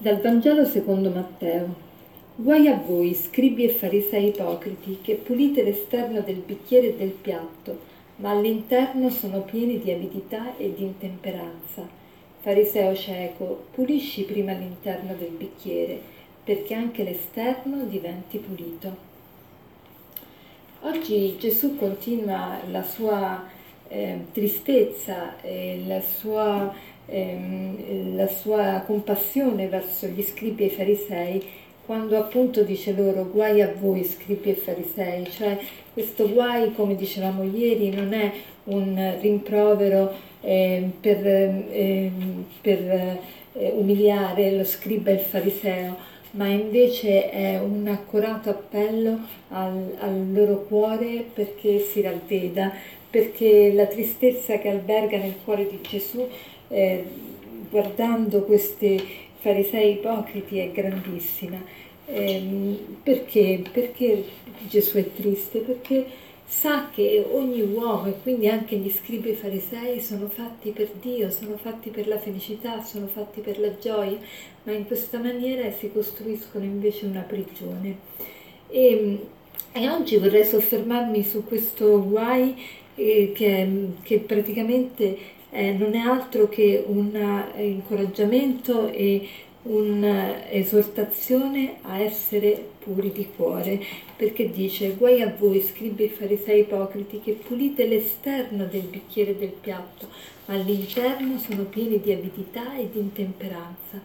Dal Vangelo secondo Matteo. Guai a voi, scribi e farisei ipocriti, che pulite l'esterno del bicchiere e del piatto, ma all'interno sono pieni di avidità e di intemperanza. Fariseo cieco, pulisci prima l'interno del bicchiere, perché anche l'esterno diventi pulito. Oggi Gesù continua la sua eh, tristezza e la sua ehm, la sua compassione verso gli scribi e i farisei quando appunto dice loro guai a voi scribi e farisei, cioè questo guai come dicevamo ieri non è un rimprovero eh, per, eh, per eh, umiliare lo scriba e il fariseo, ma invece è un accurato appello al, al loro cuore perché si ravveda, perché la tristezza che alberga nel cuore di Gesù eh, guardando questi farisei ipocriti è grandissima. Eh, perché? Perché Gesù è triste? Perché sa che ogni uomo e quindi anche gli scribi farisei sono fatti per Dio, sono fatti per la felicità, sono fatti per la gioia, ma in questa maniera si costruiscono invece una prigione. E, e oggi vorrei soffermarmi su questo guai eh, che, che praticamente eh, non è altro che un eh, incoraggiamento e un'esortazione a essere puri di cuore, perché dice guai a voi scribi e farisei ipocriti che pulite l'esterno del bicchiere del piatto, ma all'interno sono pieni di avidità e di intemperanza.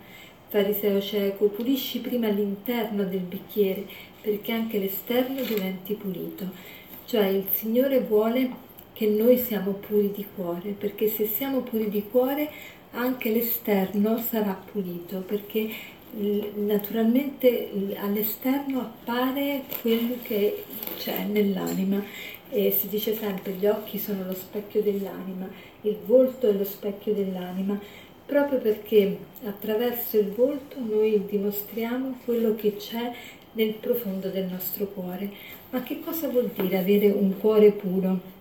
Fariseo cieco, pulisci prima l'interno del bicchiere, perché anche l'esterno diventi pulito. Cioè il Signore vuole che noi siamo puri di cuore, perché se siamo puri di cuore anche l'esterno sarà pulito, perché naturalmente all'esterno appare quello che c'è nell'anima e si dice sempre gli occhi sono lo specchio dell'anima, il volto è lo specchio dell'anima, proprio perché attraverso il volto noi dimostriamo quello che c'è nel profondo del nostro cuore. Ma che cosa vuol dire avere un cuore puro?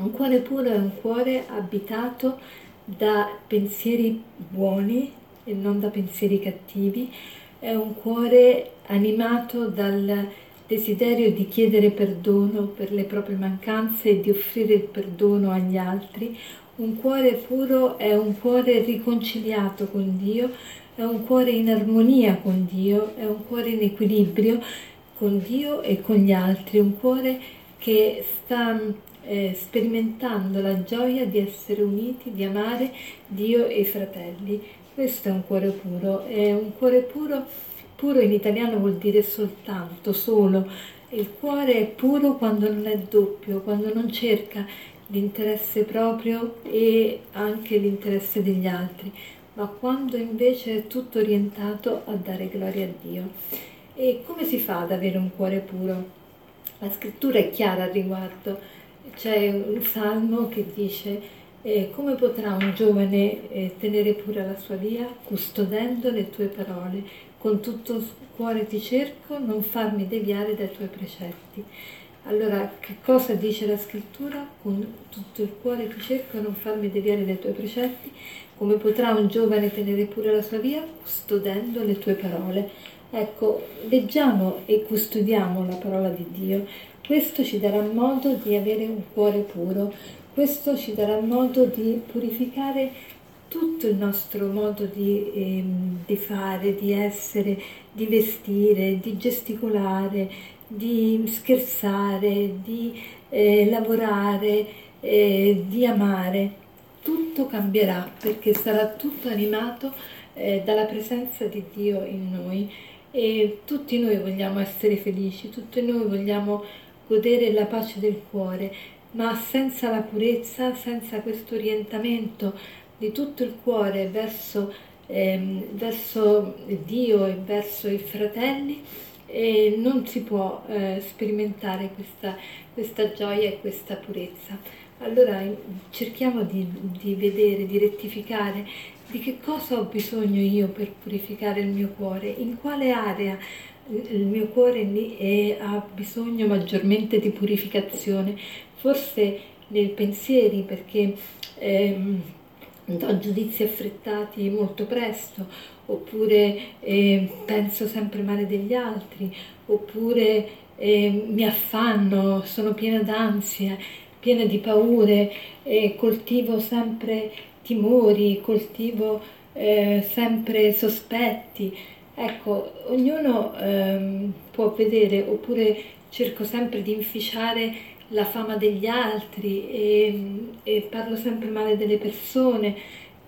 Un cuore puro è un cuore abitato da pensieri buoni e non da pensieri cattivi, è un cuore animato dal desiderio di chiedere perdono per le proprie mancanze e di offrire il perdono agli altri. Un cuore puro è un cuore riconciliato con Dio, è un cuore in armonia con Dio, è un cuore in equilibrio con Dio e con gli altri, un cuore che sta eh, sperimentando la gioia di essere uniti, di amare Dio e i fratelli. Questo è un cuore puro, è un cuore puro, puro in italiano vuol dire soltanto, solo. Il cuore è puro quando non è doppio, quando non cerca l'interesse proprio e anche l'interesse degli altri, ma quando invece è tutto orientato a dare gloria a Dio. E come si fa ad avere un cuore puro? La scrittura è chiara al riguardo c'è un salmo che dice eh, come potrà un giovane eh, tenere pura la sua via? Custodendo le tue parole. Con tutto il cuore ti cerco non farmi deviare dai tuoi precetti. Allora che cosa dice la scrittura? Con tutto il cuore ti cerco non farmi deviare dai tuoi precetti. Come potrà un giovane tenere pura la sua via? Custodendo le tue parole ecco leggiamo e custodiamo la parola di Dio. Questo ci darà modo di avere un cuore puro, questo ci darà modo di purificare tutto il nostro modo di, eh, di fare, di essere, di vestire, di gesticolare, di scherzare, di eh, lavorare, eh, di amare. Tutto cambierà perché sarà tutto animato eh, dalla presenza di Dio in noi e tutti noi vogliamo essere felici, tutti noi vogliamo godere la pace del cuore, ma senza la purezza, senza questo orientamento di tutto il cuore verso, ehm, verso Dio e verso i fratelli, eh, non si può eh, sperimentare questa, questa gioia e questa purezza. Allora cerchiamo di, di, vedere, di rettificare di che cosa ho bisogno io per purificare il mio cuore, in quale area il mio cuore è, ha bisogno maggiormente di purificazione, forse nei pensieri perché ehm, do giudizi affrettati molto presto, oppure eh, penso sempre male degli altri, oppure eh, mi affanno, sono piena d'ansia, piena di paure, eh, coltivo sempre timori, coltivo eh, sempre sospetti. Ecco, ognuno ehm, può vedere, oppure cerco sempre di inficiare la fama degli altri e, e parlo sempre male delle persone.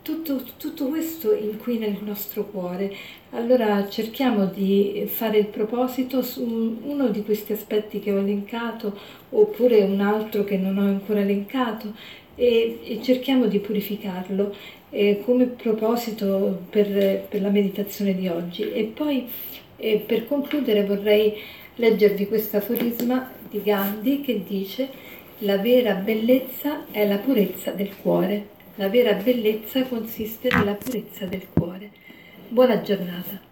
Tutto, tutto, questo inquina il nostro cuore. Allora cerchiamo di fare il proposito su uno di questi aspetti che ho elencato oppure un altro che non ho ancora elencato e, e cerchiamo di purificarlo eh, come proposito per, per, la meditazione di oggi. E poi eh, per concludere vorrei leggervi questo aforisma di Gandhi che dice la vera bellezza è la purezza del cuore. La vera bellezza consiste nella purezza del cuore. Buona giornata.